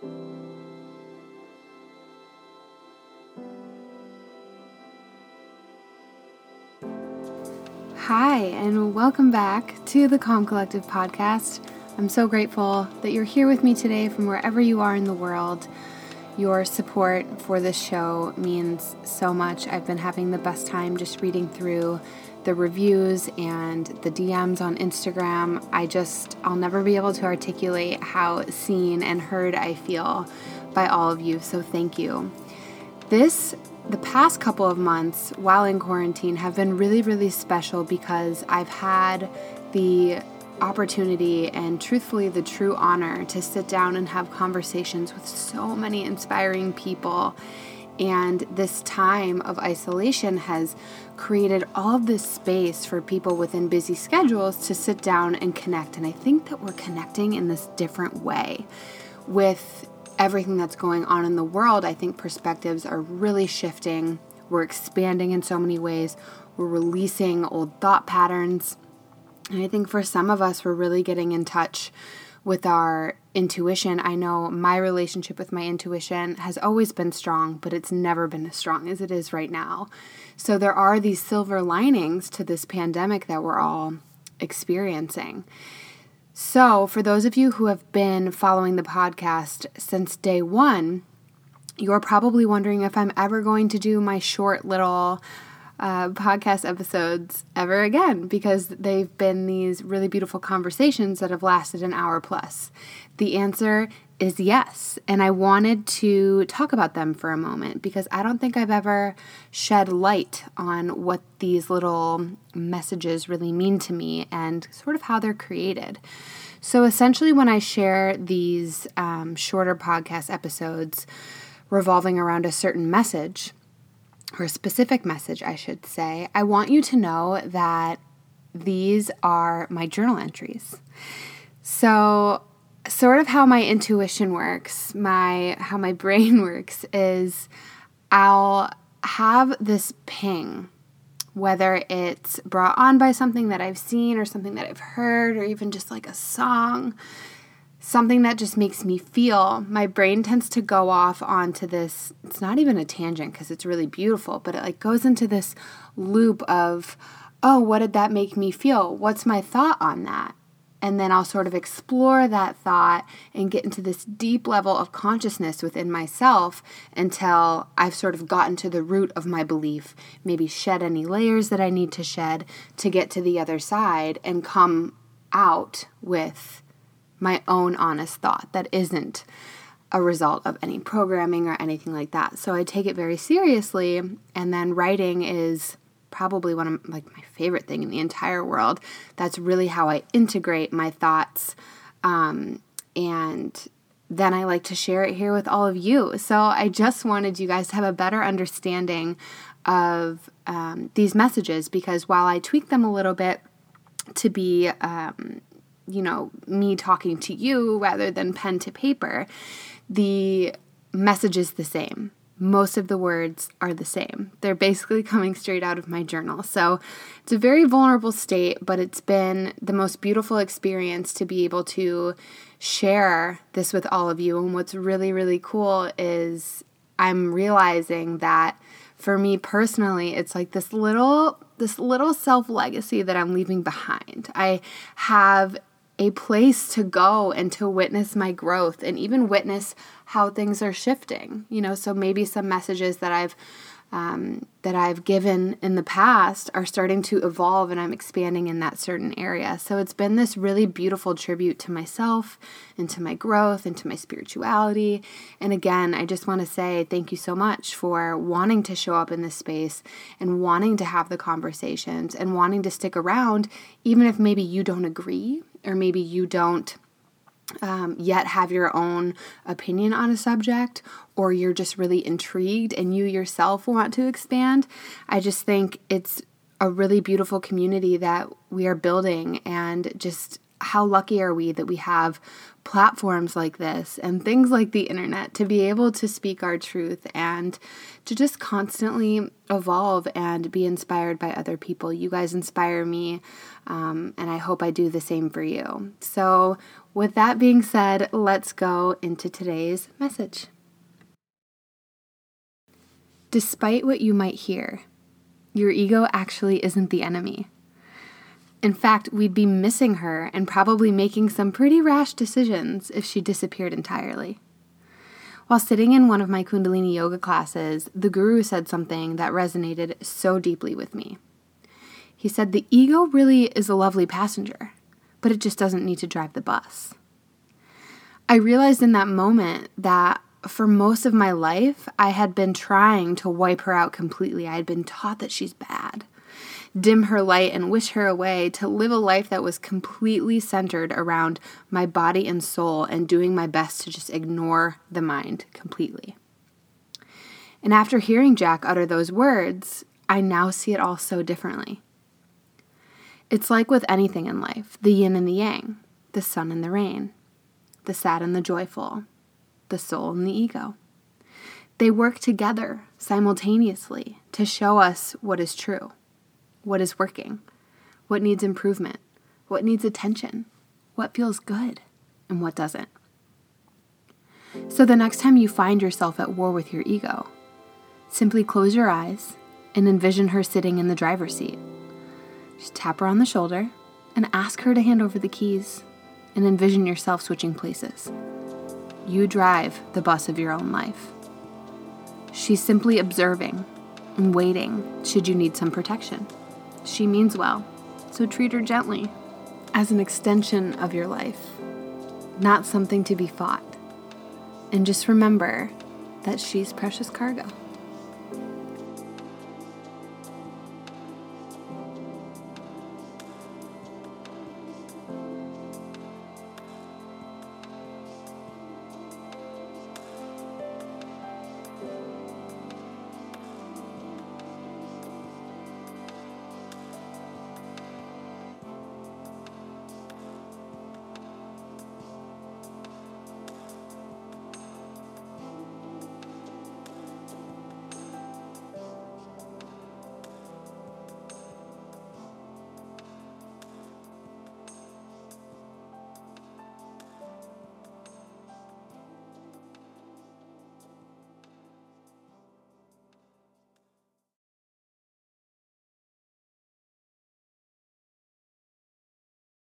Hi, and welcome back to the Calm Collective podcast. I'm so grateful that you're here with me today from wherever you are in the world. Your support for this show means so much. I've been having the best time just reading through the reviews and the DMs on Instagram. I just, I'll never be able to articulate how seen and heard I feel by all of you. So thank you. This the past couple of months while in quarantine have been really, really special because I've had the opportunity and truthfully the true honor to sit down and have conversations with so many inspiring people. And this time of isolation has created all of this space for people within busy schedules to sit down and connect. And I think that we're connecting in this different way with everything that's going on in the world, I think perspectives are really shifting. We're expanding in so many ways. We're releasing old thought patterns. And I think for some of us, we're really getting in touch with our intuition. I know my relationship with my intuition has always been strong, but it's never been as strong as it is right now. So there are these silver linings to this pandemic that we're all experiencing. So, for those of you who have been following the podcast since day one, you're probably wondering if I'm ever going to do my short little uh, podcast episodes ever again because they've been these really beautiful conversations that have lasted an hour plus. The answer is yes. And I wanted to talk about them for a moment because I don't think I've ever shed light on what these little messages really mean to me and sort of how they're created. So essentially, when I share these um, shorter podcast episodes revolving around a certain message, or a specific message, I should say, I want you to know that these are my journal entries. So, sort of how my intuition works, my how my brain works is I'll have this ping whether it's brought on by something that I've seen or something that I've heard or even just like a song, something that just makes me feel, my brain tends to go off onto this. It's not even a tangent because it's really beautiful, but it like goes into this loop of, oh, what did that make me feel? What's my thought on that? and then I'll sort of explore that thought and get into this deep level of consciousness within myself until I've sort of gotten to the root of my belief, maybe shed any layers that I need to shed to get to the other side and come out with my own honest thought that isn't a result of any programming or anything like that. So I take it very seriously, and then writing is probably one of like my favorite thing in the entire world. That's really how I integrate my thoughts. Um, and then I like to share it here with all of you. So I just wanted you guys to have a better understanding of um, these messages because while I tweak them a little bit to be, um, you know, me talking to you rather than pen to paper, the message is the same most of the words are the same. They're basically coming straight out of my journal. So it's a very vulnerable state, but it's been the most beautiful experience to be able to share this with all of you. And what's really, really cool is I'm realizing that for me personally, it's like this little this little self legacy that I'm leaving behind. I have a place to go and to witness my growth and even witness how things are shifting. You know, so maybe some messages that I've um, that I've given in the past are starting to evolve and I'm expanding in that certain area. So it's been this really beautiful tribute to myself and to my growth and to my spirituality. And again, I just want to say thank you so much for wanting to show up in this space and wanting to have the conversations and wanting to stick around, even if maybe you don't agree or maybe you don't um, yet have your own opinion on a subject, or you're just really intrigued and you yourself want to expand, I just think it's a really beautiful community that we are building and just how lucky are we that we have platforms like this and things like the internet to be able to speak our truth and to just constantly evolve and be inspired by other people. You guys inspire me, um, and I hope I do the same for you. So, with that being said, let's go into today's message. Despite what you might hear, your ego actually isn't the enemy. In fact, we'd be missing her and probably making some pretty rash decisions if she disappeared entirely. While sitting in one of my Kundalini yoga classes, the guru said something that resonated so deeply with me. He said, The ego really is a lovely passenger, but it just doesn't need to drive the bus. I realized in that moment that for most of my life, I had been trying to wipe her out completely. I had been taught that she's bad dim her light and wish her away, to live a life that was completely centered around my body and soul and doing my best to just ignore the mind completely. And after hearing Jack utter those words, I now see it all so differently. It's like with anything in life the yin and the yang, the sun and the rain, the sad and the joyful, the soul and the ego. They work together simultaneously to show us what is true what is working, what needs improvement, what needs attention, what feels good, and what doesn't. So the next time you find yourself at war with your ego, simply close your eyes and envision her sitting in the driver's seat. Just tap her on the shoulder and ask her to hand over the keys and envision yourself switching places. You drive the bus of your own life. She's simply observing and waiting should you need some protection. She means well, so treat her gently as an extension of your life, not something to be fought. And just remember that she's precious cargo.